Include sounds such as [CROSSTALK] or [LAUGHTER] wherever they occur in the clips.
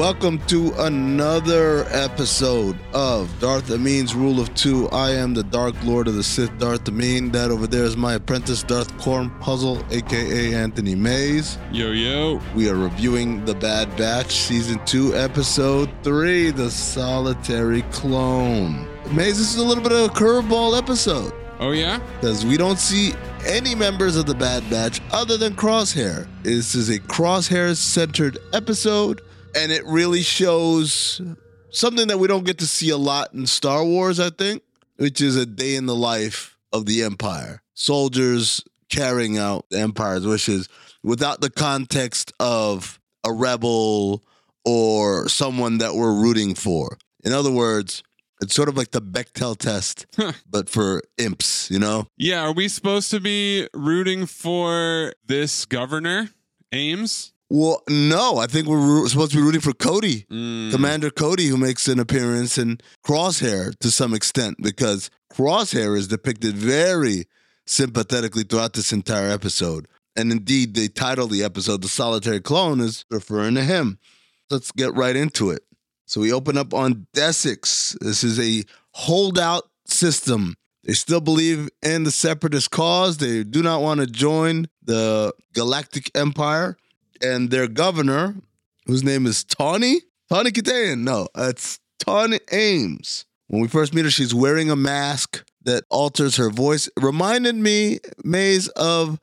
Welcome to another episode of Darth Amin's Rule of Two. I am the Dark Lord of the Sith, Darth Amin. That over there is my apprentice, Darth Corn Puzzle, aka Anthony Mays. Yo, yo. We are reviewing The Bad Batch, Season 2, Episode 3, The Solitary Clone. Mays, this is a little bit of a curveball episode Oh, yeah? because we don't see any members of The Bad Batch other than Crosshair. This is a Crosshair centered episode, and it really shows something that we don't get to see a lot in Star Wars, I think, which is a day in the life of the Empire. Soldiers carrying out the Empire's wishes without the context of a rebel or someone that we're rooting for. In other words, it's sort of like the Bechdel test, but for imps, you know? Yeah, are we supposed to be rooting for this governor, Ames? Well, no, I think we're supposed to be rooting for Cody, Mm. Commander Cody, who makes an appearance in Crosshair to some extent, because Crosshair is depicted very sympathetically throughout this entire episode. And indeed, they title the episode The Solitary Clone is referring to him. Let's get right into it. So we open up on Desix. This is a holdout system. They still believe in the separatist cause. They do not want to join the Galactic Empire. And their governor, whose name is Tawny, Tawny Kitayan. No, it's Tawny Ames. When we first meet her, she's wearing a mask that alters her voice. It reminded me, Mays, of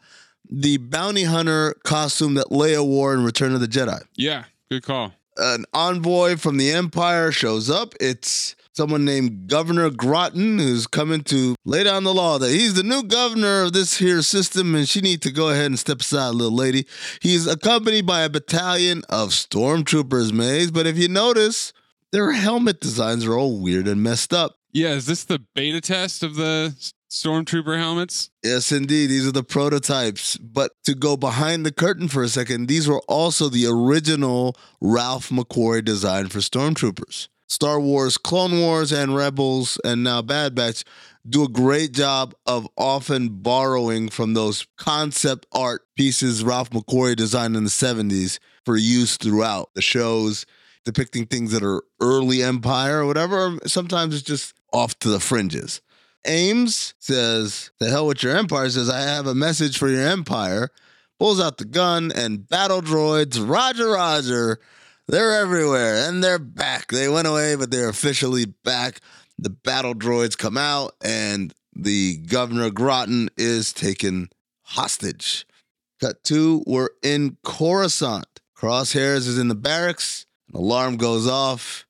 the bounty hunter costume that Leia wore in Return of the Jedi Yeah, good call. an envoy from the Empire shows up. It's someone named Governor Groton who's coming to lay down the law that he's the new governor of this here system and she need to go ahead and step aside, little lady. He's accompanied by a battalion of stormtroopers, Mays. But if you notice, their helmet designs are all weird and messed up. Yeah, is this the beta test of the stormtrooper helmets? Yes, indeed. These are the prototypes. But to go behind the curtain for a second, these were also the original Ralph McQuarrie design for Stormtroopers. Star Wars, Clone Wars, and Rebels, and now Bad Batch do a great job of often borrowing from those concept art pieces Ralph McQuarrie designed in the 70s for use throughout the shows, depicting things that are early Empire or whatever. Sometimes it's just off to the fringes. Ames says, The hell with your empire, says, I have a message for your empire. Pulls out the gun and battle droids, Roger, Roger. They're everywhere and they're back. They went away, but they're officially back. The battle droids come out and the governor Groton is taken hostage. Cut two, we're in Coruscant. Crosshairs is in the barracks. An alarm goes off.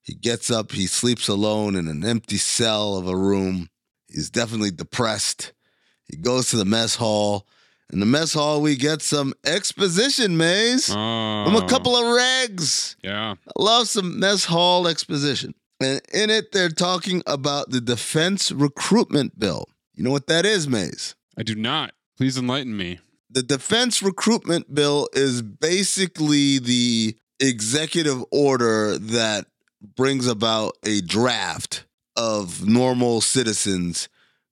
He gets up. He sleeps alone in an empty cell of a room. He's definitely depressed. He goes to the mess hall In the mess hall, we get some exposition, Mays. Oh, From a oh. couple of regs. Yeah. I love some mess hall exposition. And in it, they're talking about the defense recruitment bill. You know what that is, Mays? I do not. Please enlighten me. The defense recruitment bill is basically the executive order that brings about a draft of normal citizens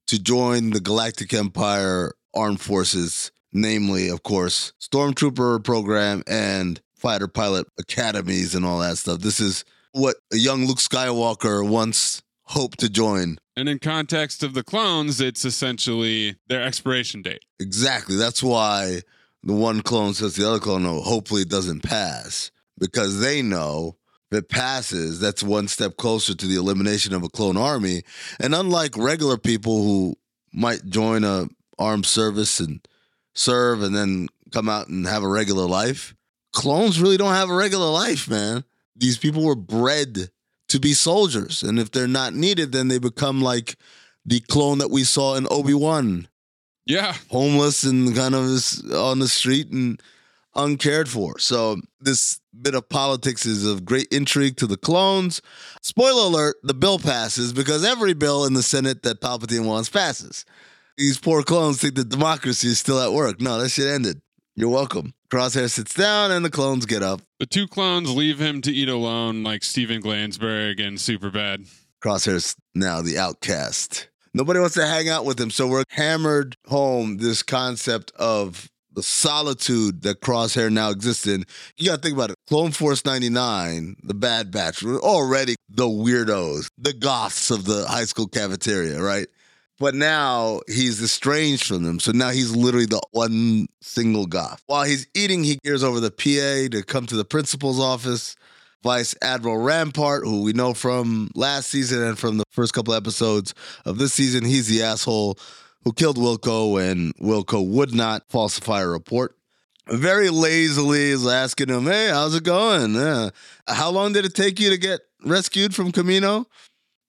to join the Galactic Empire armed forces, namely, of course, stormtrooper program and fighter pilot academies and all that stuff. This is what a young Luke Skywalker once hoped to join. And in context of the clones, it's essentially their expiration date. Exactly. That's why the one clone says to the other clone, no, hopefully it doesn't pass. Because they know if it passes, that's one step closer to the elimination of a clone army. And unlike regular people who might join a armed service and serve and then come out and have a regular life, clones really don't have a regular life, man. These people were bred to be soldiers. And if they're not needed, then they become like the clone that we saw in Obi-Wan Yeah. homeless and kind of on the street and uncared for. So this bit of politics is of great intrigue to the clones. Spoiler alert, the bill passes because every bill in the Senate that Palpatine wants passes. These poor clones think that democracy is still at work. No, that shit ended. You're welcome. Crosshair sits down and the clones get up. The two clones leave him to eat alone, like Steven Glansberg and Superbad. Crosshair's now the outcast. Nobody wants to hang out with him, so we're hammered home this concept of the solitude that Crosshair now exists in. You gotta think about it. Clone Force 99, the Bad Batch, were already the weirdos, the goths of the high school cafeteria, right? But now he's estranged from them. So now he's literally the one single goth. While he's eating, he gears over the PA to come to the principal's office. Vice Admiral Rampart, who we know from last season and from the first couple episodes of this season, he's the asshole who killed Wilco, and Wilco would not falsify a report. Very lazily is asking him, "Hey, how's it going? Uh, how long did it take you to get rescued from Kamino?"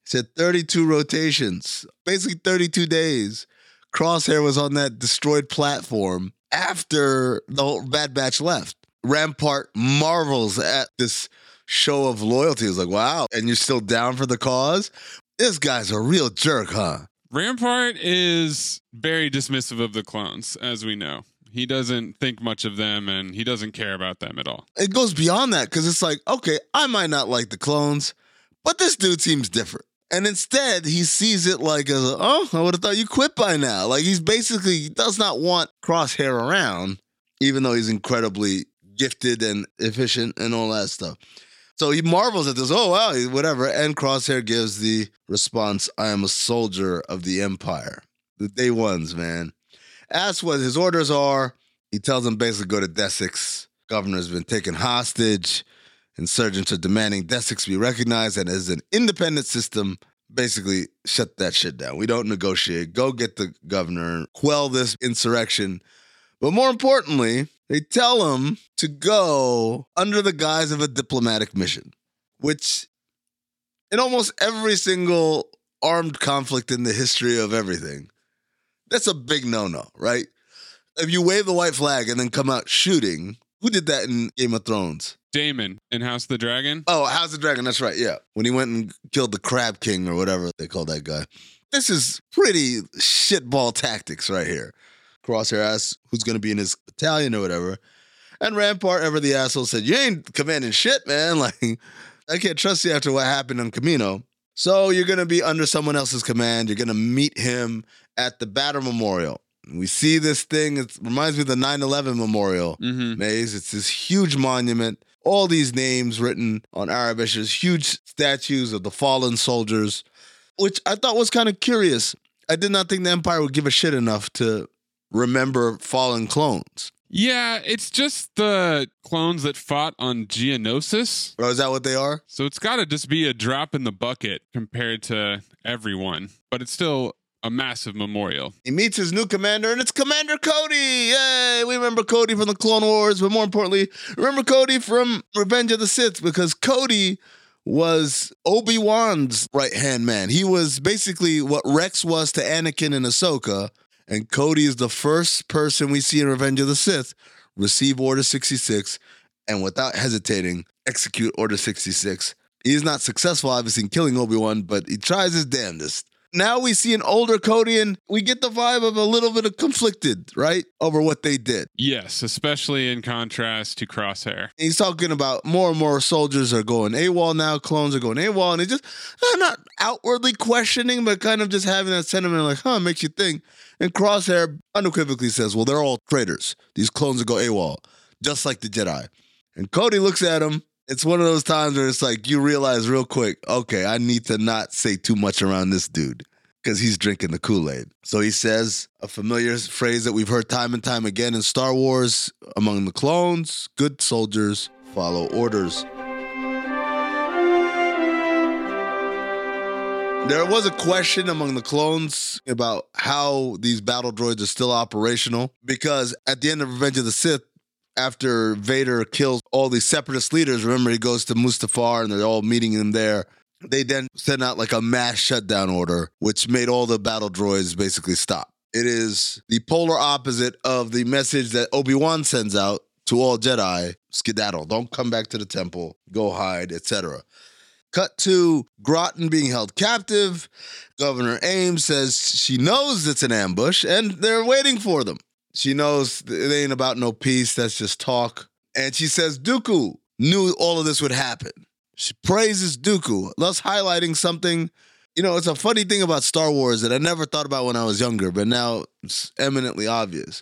He said 32 rotations, basically 32 days. Crosshair was on that destroyed platform after the whole Bad Batch left. Rampart marvels at this show of loyalty. He's like, wow, and you're still down for the cause? This guy's a real jerk, huh? Rampart is very dismissive of the clones, as we know. He doesn't think much of them and he doesn't care about them at all. It goes beyond that because it's like, okay, I might not like the clones, but this dude seems different. And instead, he sees it like, a, oh, I would have thought you quit by now. Like he's basically he does not want Crosshair around, even though he's incredibly gifted and efficient and all that stuff. So he marvels at this. Oh wow, whatever. And Crosshair gives the response: "I am a soldier of the Empire." The day ones, man. Asks what his orders are. He tells him basically go to Desix. Governor's been taken hostage. Insurgents are demanding Desix be recognized and as an independent system. Basically, shut that shit down. We don't negotiate. Go get the governor, quell this insurrection. But more importantly, they tell him to go under the guise of a diplomatic mission, which in almost every single armed conflict in the history of everything, that's a big no no, right? If you wave the white flag and then come out shooting, who did that in Game of Thrones? Daemon in House of the Dragon. Oh, House of the Dragon, that's right, yeah. When he went and killed the Crab King or whatever they call that guy. This is pretty shitball tactics right here. Crosshair asks who's going to be in his battalion or whatever. And Rampart, ever the asshole, said, You ain't commanding shit, man. [LAUGHS] Like, I can't trust you after what happened on Kamino. So you're going to be under someone else's command. You're going to meet him at the Batter Memorial. We see this thing. It reminds me of the 9 11 Memorial Mm-hmm. Mays. It's this huge monument. All these names written on Arabic. There's huge statues of the fallen soldiers, which I thought was kind of curious. I did not think the Empire would give a shit enough to remember fallen clones. Yeah, it's just the clones that fought on Geonosis. Or is that what they are? So it's got to just be a drop in the bucket compared to everyone, but it's still a massive memorial. He meets his new commander, and it's Commander Cody. Yay! We remember Cody from the Clone Wars, but more importantly, remember Cody from Revenge of the Sith because Cody was Obi Wan's right hand man. He was basically what Rex was to Anakin and Ahsoka, And Cody is the first person we see in Revenge of the Sith receive Order 66 and without hesitating execute Order 66. He's not successful, obviously, in killing Obi Wan, but he tries his damnedest. Now we see an older Cody, and we get the vibe of a little bit of conflicted, right, over what they did. Yes, especially in contrast to Crosshair. He's talking about more and more soldiers are going AWOL now, clones are going AWOL, and he just not outwardly questioning, but kind of just having that sentiment like, huh, makes you think. And Crosshair unequivocally says, well, they're all traitors. These clones will go AWOL, just like the Jedi. And Cody looks at him. It's one of those times where it's like you realize real quick, okay, I need to not say too much around this dude because he's drinking the Kool Aid. So he says a familiar phrase that we've heard time and time again in Star Wars among the clones good soldiers follow orders. There was a question among the clones about how these battle droids are still operational because at the end of Revenge of the Sith, after Vader kills all these separatist leaders, remember he goes to Mustafar and they're all meeting him there. They then sent out like a mass shutdown order, which made all the battle droids basically stop. It is the polar opposite of the message that Obi Wan sends out to all Jedi: skedaddle, don't come back to the temple, go hide, etc. Cut to Groton being held captive. Governor Ames says she knows it's an ambush and they're waiting for them. She knows it ain't about no peace, that's just talk. And she says Dooku knew all of this would happen. She praises Dooku, thus highlighting something. You know, it's a funny thing about Star Wars that I never thought about when I was younger, but now it's eminently obvious.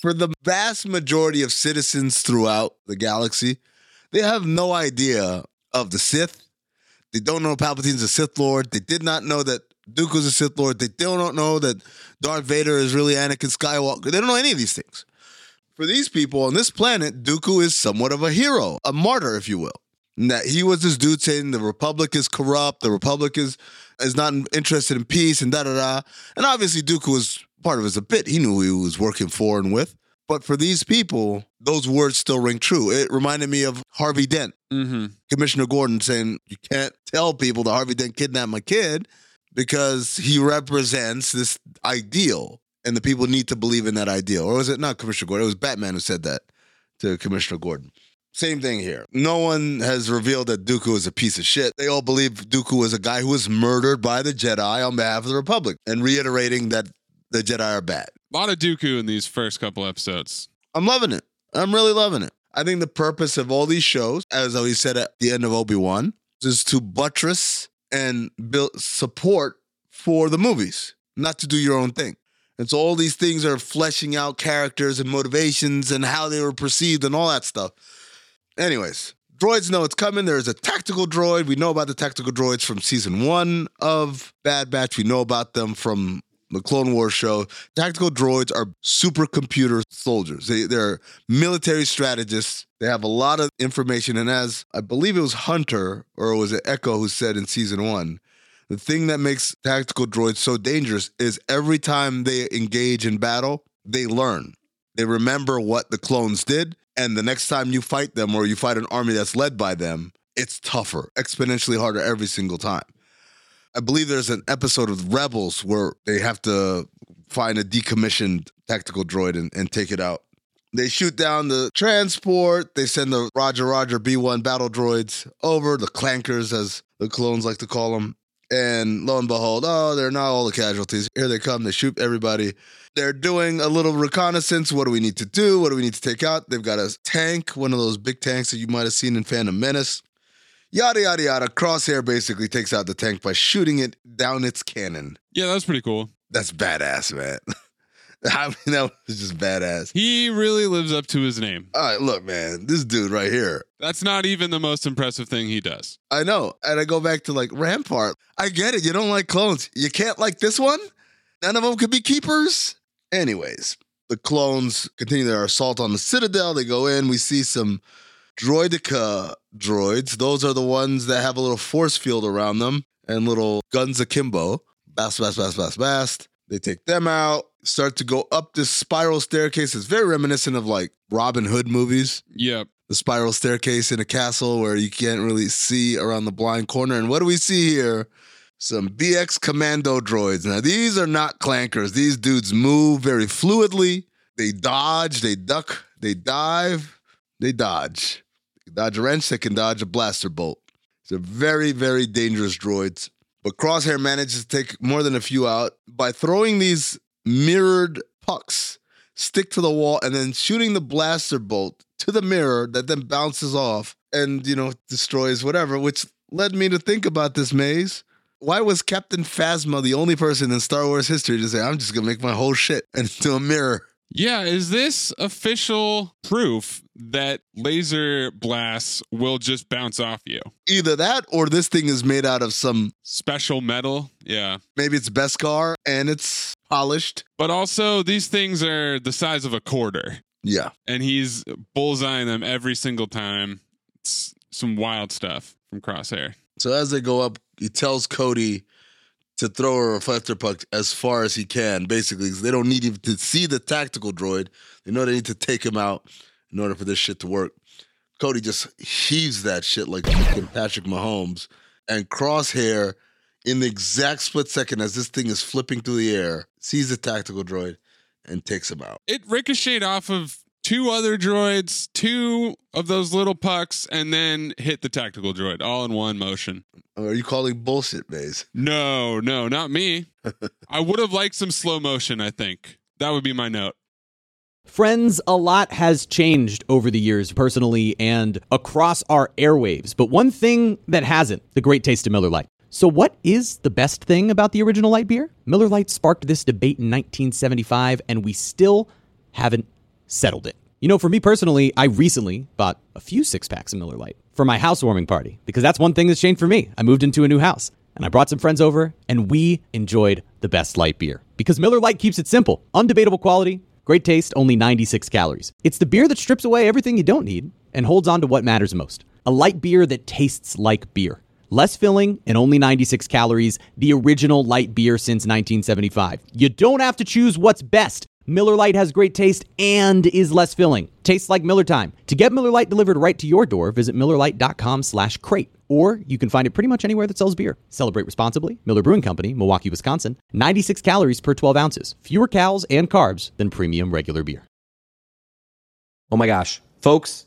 For the vast majority of citizens throughout the galaxy, they have no idea of the Sith. They don't know Palpatine's a Sith Lord. They did not know that Dooku's a Sith Lord. They still don't know that Darth Vader is really Anakin Skywalker. They don't know any of these things. For these people on this planet, Dooku is somewhat of a hero, a martyr, if you will. And that he was this dude saying the Republic is corrupt, the Republic is is not interested in peace, and da da da. And obviously, Dooku was part of it as a bit. He knew who he was working for and with. But for these people, those words still ring true. It reminded me of Harvey Dent, Mm-hmm. Commissioner Gordon, saying, You can't tell people that Harvey Dent kidnapped my kid because he represents this ideal and the people need to believe in that ideal. Or was it not Commissioner Gordon? It was Batman who said that to Commissioner Gordon. Same thing here. No one has revealed that Dooku is a piece of shit. They all believe Dooku was a guy who was murdered by the Jedi on behalf of the Republic and reiterating that the Jedi are bad. A lot of Dooku in these first couple episodes. I'm loving it. I'm really loving it. I think the purpose of all these shows, as we said at the end of Obi Wan, is to buttress and build support for the movies, not to do your own thing. And so all these things are fleshing out characters and motivations and how they were perceived and all that stuff. Anyways, droids know it's coming. There's a tactical droid. We know about the tactical droids from season one of Bad Batch. We know about them from the Clone Wars show. Tactical droids are supercomputer soldiers. They, they're military strategists. They have a lot of information. And as I believe it was Hunter or was it Echo who said in season one, the thing that makes tactical droids so dangerous is every time they engage in battle, they learn. They remember what the clones did. And the next time you fight them or you fight an army that's led by them, it's tougher, exponentially harder every single time. I believe there's an episode of Rebels where they have to find a decommissioned tactical droid and, and take it out. They shoot down the transport. They send the Roger Roger B1 battle droids over, the clankers, as the clones like to call them. And lo and behold, oh, they're not all the casualties. Here they come. They shoot everybody. They're doing a little reconnaissance. What do we need to do? What do we need to take out? They've got a tank, one of those big tanks that you might have seen in Phantom Menace. Yada, yada, yada. Crosshair basically takes out the tank by shooting it down its cannon. Yeah, that was pretty cool. That's badass, man. [LAUGHS] I mean, that was just badass. He really lives up to his name. All right, look, man, this dude right here. That's not even the most impressive thing he does. I know. And I go back to like Rampart. I get it. You don't like clones. You can't like this one? None of them could be keepers? Anyways, the clones continue their assault on the Citadel. They go in. We see some droideka droids. Those are the ones that have a little force field around them and little guns akimbo. Bast, bast, bast, bast, bast. They take them out, start to go up this spiral staircase. It's very reminiscent of like Robin Hood movies. Yep. The spiral staircase in a castle where you can't really see around the blind corner. And what do we see here? some BX Commando droids. Now, these are not clankers. These dudes move very fluidly. They dodge, they duck, they dive, they dodge. They dodge a wrench, they can dodge a blaster bolt. They're very, very dangerous droids. But Crosshair manages to take more than a few out by throwing these mirrored pucks, stick to the wall, and then shooting the blaster bolt to the mirror that then bounces off and, you know, destroys whatever, which led me to think about this Mays. Why was Captain Phasma the only person in Star Wars history to say, I'm just going to make my whole shit into [LAUGHS] a mirror? Yeah, is this official proof that laser blasts will just bounce off you? Either that or this thing is made out of some, Special metal? Yeah. maybe it's Beskar and it's polished. But also, these things are the size of a quarter, Yeah. and he's bullseyeing them every single time. It's some wild stuff from Crosshair. So as they go up, he tells Cody to throw a reflector puck as far as he can, basically, 'cause they don't need him to see the tactical droid. They know they need to take him out in order for this shit to work. Cody just heaves that shit like fucking Patrick Mahomes. And Crosshair, in the exact split second as this thing is flipping through the air, sees the tactical droid and takes him out. It ricocheted off of two other droids, two of those little pucks, and then hit the tactical droid all in one motion. Oh, are you calling bullshit, Mays? No, no, not me. [LAUGHS] I would have liked some slow motion, I think. That would be my note. Friends, a lot has changed over the years, personally and across our airwaves. But one thing that hasn't the great taste of Miller Lite. So, what is the best thing about the original light beer? Miller Lite sparked this debate in 1975, and we still haven't settled it. You know, for me personally, I recently bought a few six packs of Miller Lite for my housewarming party because that's one thing that's changed for me. I moved into a new house and I brought some friends over and we enjoyed the best light beer because Miller Lite keeps it simple, undebatable quality, great taste, only 96 calories. It's the beer that strips away everything you don't need and holds on to what matters most. A light beer that tastes like beer. Less filling and only 96 calories, the original light beer since 1975. You don't have to choose what's best. Miller Lite has great taste and is less filling. Tastes like Miller time. To get Miller Lite delivered right to your door, visit MillerLite.com slash crate. Or you can find it pretty much anywhere that sells beer. Celebrate responsibly. Miller Brewing Company, Milwaukee, Wisconsin. 96 calories per 12 ounces. Fewer calories and carbs than premium regular beer. Oh my gosh. Folks,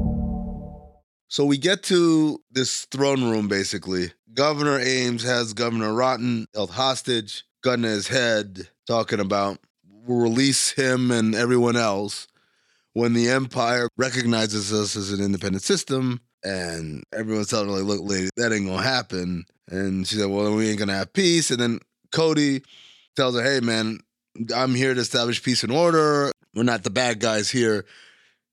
So we get to this throne room basically. Governor Ames has Governor Rotten held hostage, gun to his head, talking about we'll release him and everyone else when the Empire recognizes us as an independent system. And everyone's telling her, like, look, lady, that ain't gonna happen. And she said, Well, then we ain't gonna have peace. And then Cody tells her, Hey man, I'm here to establish peace and order. We're not the bad guys here.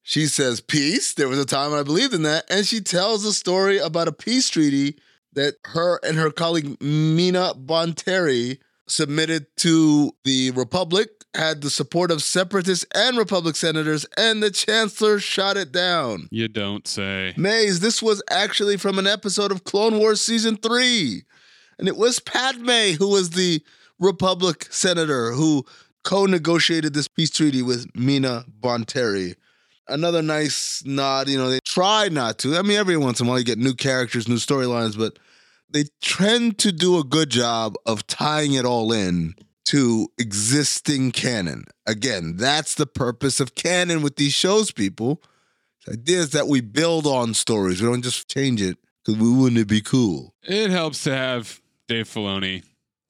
She says peace. There was a time when I believed in that. And she tells a story about a peace treaty that her and her colleague Mina Bonteri submitted to the Republic, had the support of separatist and Republic senators, and the Chancellor shot it down. You don't say. Maze, this was actually from an episode of Clone Wars Season 3. And it was Padme who was the Republic senator who co-negotiated this peace treaty with Mina Bonteri. Another nice nod, you know, they try not to. I mean, every once in a while you get new characters, new storylines, but they tend to do a good job of tying it all in to existing canon. Again, that's the purpose of canon with these shows, people. The idea is that we build on stories. We don't just change it because we wouldn't it be cool. It helps to have Dave Filoni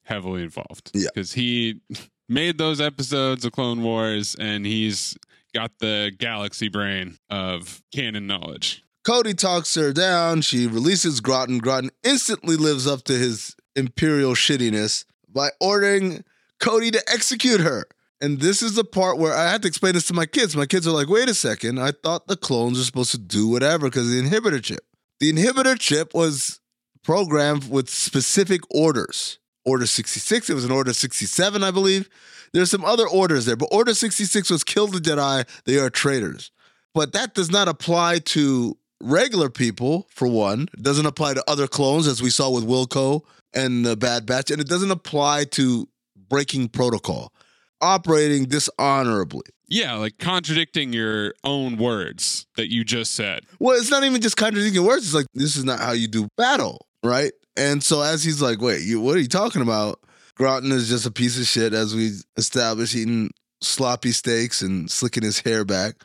heavily involved. Yeah. Because he [LAUGHS] made those episodes of Clone Wars and he's got the galaxy brain of canon knowledge. Cody talks her down. She releases Groton. Groton instantly lives up to his imperial shittiness by ordering Cody to execute her. And this is the part where I had to explain this to my kids. My kids are like, wait a second. I thought the clones were supposed to do whatever because the inhibitor chip. The inhibitor chip was programmed with specific orders. Order 66, it was an Order 67, I believe. There's some other orders there, but Order 66 was kill the Jedi, they are traitors. But that does not apply to regular people, for one. It doesn't apply to other clones, as we saw with Wilco and the Bad Batch, and it doesn't apply to breaking protocol, operating dishonorably. Yeah, like contradicting your own words that you just said. Well, it's not even just contradicting your words. It's like this is not how you do battle, right? And so as he's like, "Wait, you, what are you talking about?" Groton is just a piece of shit, as we established, eating sloppy steaks and slicking his hair back.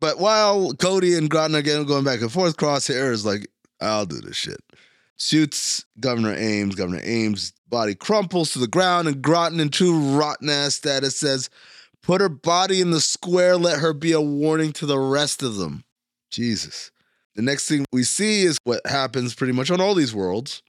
But while Cody and Groton are going back and forth, Crosshair is like, "I'll do this shit." Shoots Governor Ames. Governor Ames' body crumples to the ground, and Groton, in true rotten ass status, says, "Put her body in the square. Let her be a warning to the rest of them." Jesus. The next thing we see is what happens pretty much on all these worlds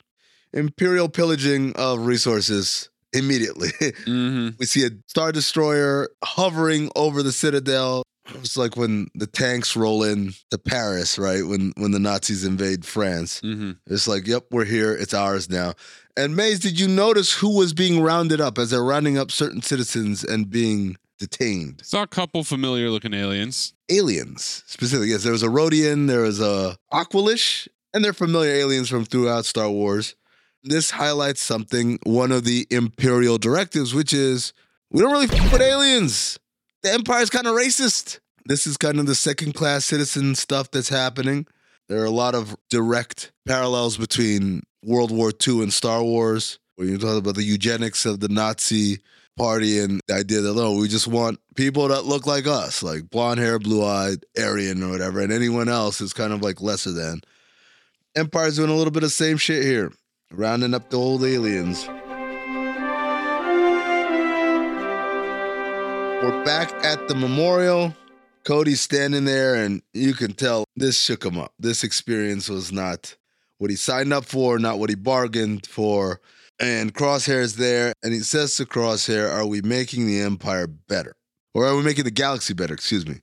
imperial pillaging of resources immediately. [LAUGHS] Mm-hmm. we see a Star Destroyer hovering over the Citadel. It's like when the tanks roll in to Paris, right? When when the Nazis invade France. Mm-hmm. It's like, yep, we're here. It's ours now. And Mays, did you notice who was being rounded up as they're rounding up certain citizens and being detained? Saw a couple familiar looking aliens. aliens specifically. Yes, there was a Rodian, there was a Aqualish, and they're familiar aliens from throughout Star Wars. This highlights something, one of the Imperial directives, which is we don't really f with aliens. The Empire's kind of racist. This is kind of the second class citizen stuff that's happening. There are a lot of direct parallels between World War II and Star Wars, where you talk about the eugenics of the Nazi party and the idea that, oh, we just want people that look like us, like blonde hair, blue eyed, Aryan, or whatever, and anyone else is kind of like lesser than. Empire's doing a little bit of same shit here, rounding up the old aliens. We're back at the memorial. Cody's standing there, and you can tell this shook him up. This experience was not what he signed up for, not what he bargained for. And Crosshair's there, and he says to Crosshair, Are we making the Empire better? Or are we making the galaxy better? Excuse me.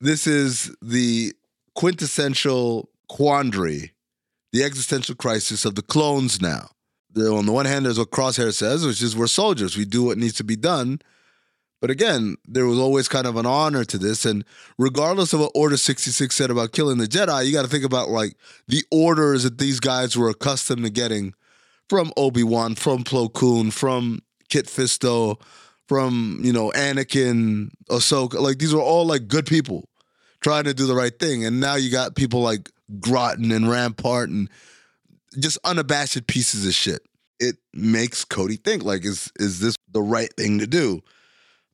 This is the quintessential quandary, the existential crisis of the clones now. The- on the one hand, there's what Crosshair says, which is we're soldiers, we do what needs to be done. But again, there was always kind of an honor to this. And regardless of what Order 66 said about killing the Jedi, you got to think about like the orders that these guys were accustomed to getting from Obi-Wan, from Plo Koon, from Kit Fisto, from, you know, Anakin, Ahsoka. Like these were all like good people trying to do the right thing. And now you got people like Groton and Rampart and just unabashed pieces of shit. It makes Cody think like, is is this the right thing to do?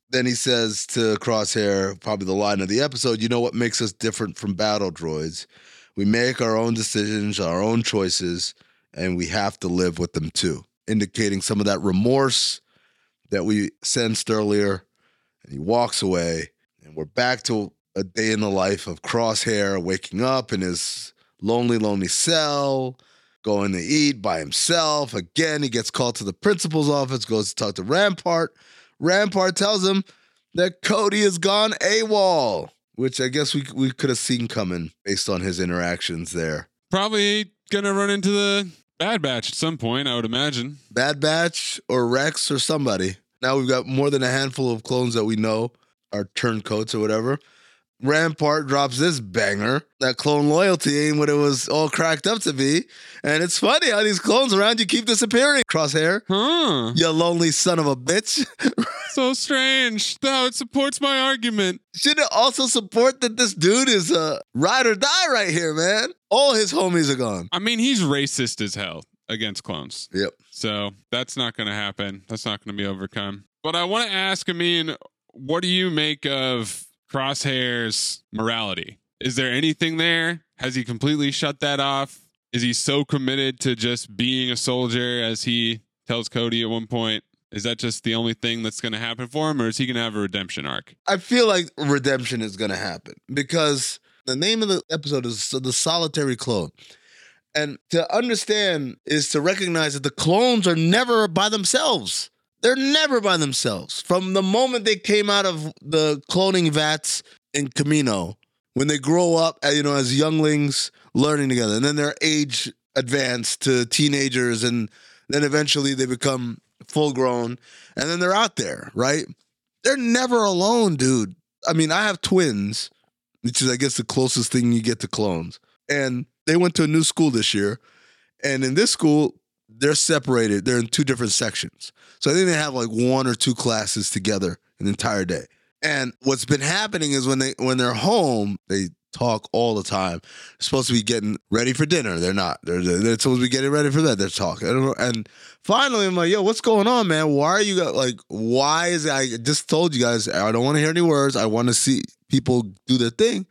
Then he says to Crosshair, probably the line of the episode, you know what makes us different from battle droids? We make our own decisions, our own choices, and we have to live with them too, indicating some of that remorse that we sensed earlier. And he walks away, and we're back to a day in the life of Crosshair waking up in his lonely, lonely cell, going to eat by himself. Again, he gets called to the principal's office, goes to talk to Rampart. Rampart tells him that Cody has gone AWOL, which I guess we we could have seen coming based on his interactions there. Probably gonna run into the Bad Batch at some point, I would imagine. Bad Batch or Rex or somebody. Now we've got more than a handful of clones that we know are turncoats or whatever. Rampart drops this banger. That clone loyalty ain't what it was all cracked up to be. And it's funny how these clones around you keep disappearing. Crosshair, Huh. you lonely son of a bitch. [LAUGHS] So strange. How it supports my argument. Should it also support that this dude is a ride or die right here, man? All his homies are gone. I mean, he's racist as hell against clones. Yep. So that's not going to happen. That's not going to be overcome. But I want to ask, I mean, what do you make of Crosshair's morality? Is there anything there? Has he completely shut that off? Is he so committed to just being a soldier as he tells Cody at one point? Is that just the only thing that's going to happen for him, or is he going to have a redemption arc? I feel like redemption is going to happen because the name of the episode is The Solitary Clone. And to understand is to recognize that the clones are never by themselves. They're never by themselves. From the moment they came out of the cloning vats in Kamino, when they grow up, uh, you know, as younglings learning together, and then their age advance to teenagers, and then eventually they become full grown, and then they're out there, right? They're never alone, dude. I mean, I have twins, which is, I guess, the closest thing you get to clones. And they went to a new school this year. And in this school, they're separated. They're in two different sections. So I think they have like one or two classes together an entire day. And what's been happening is when they when they're home, they talk all the time. They're supposed to be getting ready for dinner. They're not. They're, they're supposed to be getting ready for that. They're talking. And finally, I'm like, yo, what's going on, man? Why are you like? Why is it? I just told you guys I don't want to hear any words. I want to see people do their thing.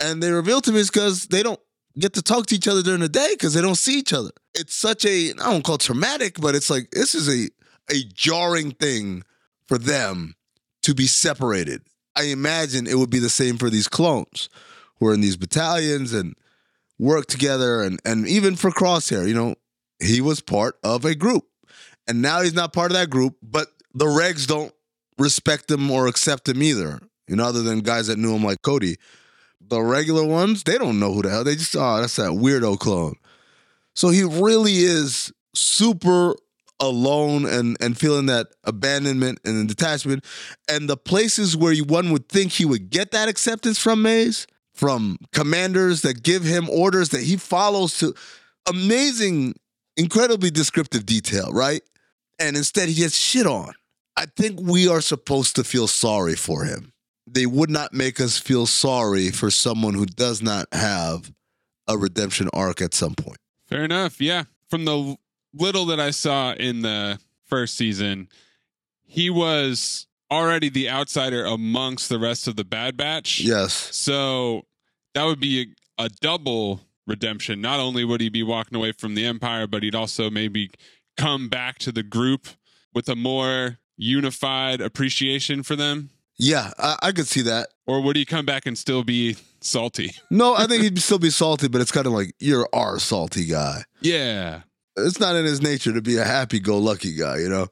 And they revealed to me it's because they don't get to talk to each other during the day because they don't see each other. It's such a I don't call it traumatic, but it's like this is a a jarring thing for them to be separated. I imagine it would be the same for these clones who are in these battalions and work together and and even for Crosshair, you know, he was part of a group. And now he's not part of that group, but the regs don't respect him or accept him either. You know, other than guys that knew him like Cody. The regular ones, they don't know who the hell. They just, oh, that's that weirdo clone. So he really is super alone and and feeling that abandonment and detachment. And the places where you, one would think he would get that acceptance from Mays, from commanders that give him orders that he follows to amazing, incredibly descriptive detail, right? And instead he gets shit on. I think we are supposed to feel sorry for him. They would not make us feel sorry for someone who does not have a redemption arc at some point. Fair enough. Yeah. From the little that I saw in the first season, he was already the outsider amongst the rest of the Bad Batch. Yes. So that would be a, a double redemption. Not only would he be walking away from the Empire, but he'd also maybe come back to the group with a more unified appreciation for them. Yeah, I, I could see that. Or would he come back and still be salty? [LAUGHS] No, I think he'd still be salty, but it's kind of like you're our salty guy. Yeah. It's not in his nature to be a happy-go-lucky guy, you know.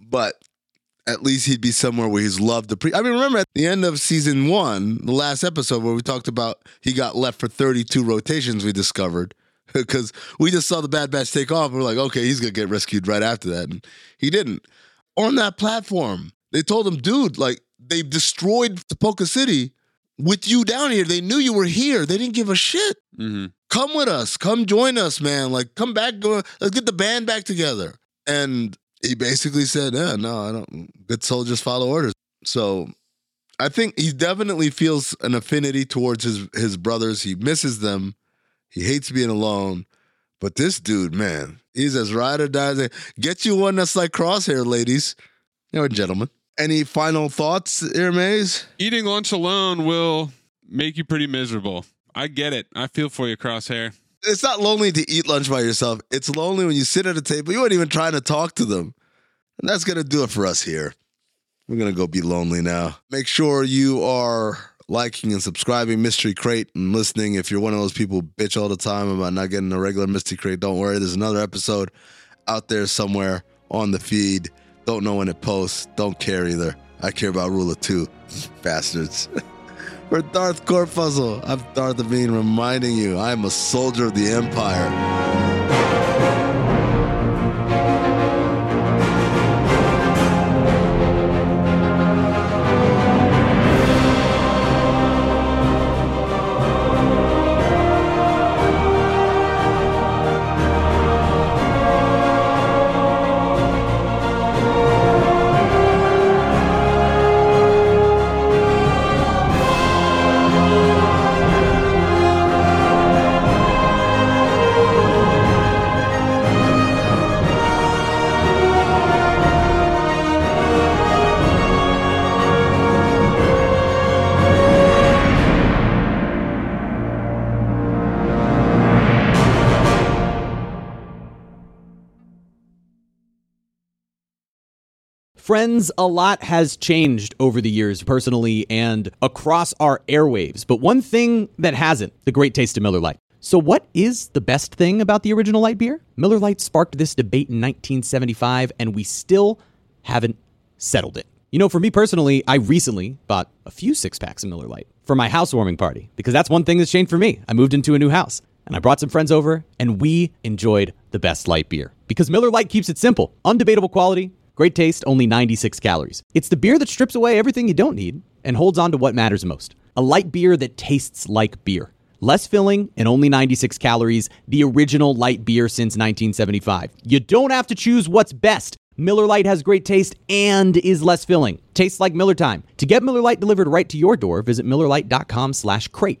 But at least he'd be somewhere where he's loved. The pre- I mean, remember at the end of season one, the last episode where we talked about he got left for 32 rotations. We discovered [LAUGHS] because we just saw the Bad Batch take off. And we're like, okay, he's gonna get rescued right after that, and he didn't. On that platform, they told him, dude, like they've destroyed Tipoca City with you down here. They knew you were here. They didn't give a shit. Mm-hmm. Come with us. Come join us, man. Like, come back. Go. Let's get the band back together. And he basically said, "Yeah, no, I don't. Good soldiers follow orders." So, I think he definitely feels an affinity towards his his brothers. He misses them. He hates being alone. But this dude, man, he's as ride or die. Get you one that's like Crosshair, ladies. You know, gentlemen. Any final thoughts, Hermes? Eating lunch alone will make you pretty miserable. I get it. I feel for you, Crosshair. It's not lonely to eat lunch by yourself. It's lonely when you sit at a table. You aren't even trying to talk to them. And that's going to do it for us here. We're going to go be lonely now. Make sure you are liking and subscribing Mystery Crate and listening. If you're one of those people who bitch all the time about not getting a regular Mystery Crate, don't worry. There's another episode out there somewhere on the feed. Don't know when it posts. Don't care either. I care about Rule of Two, bastards. [LAUGHS] For Darth Corpuscle, I'm Darth Aveen reminding you I am a soldier of the Empire. A lot has changed over the years, personally and across our airwaves. But one thing that hasn't the great taste of Miller Lite. So, what is the best thing about the original light beer? Miller Lite sparked this debate in 1975, and we still haven't settled it. You know, for me personally, I recently bought a few six packs of Miller Lite for my housewarming party because that's one thing that's changed for me. I moved into a new house and I brought some friends over and we enjoyed the best light beer because Miller Lite keeps it simple, undebatable quality, great taste, only 96 calories. It's the beer that strips away everything you don't need and holds on to what matters most. A light beer that tastes like beer. Less filling and only 96 calories, the original light beer since 1975. You don't have to choose what's best. Miller Lite has great taste and is less filling. Tastes like Miller time. To get Miller Lite delivered right to your door, visit MillerLite.com slash crate.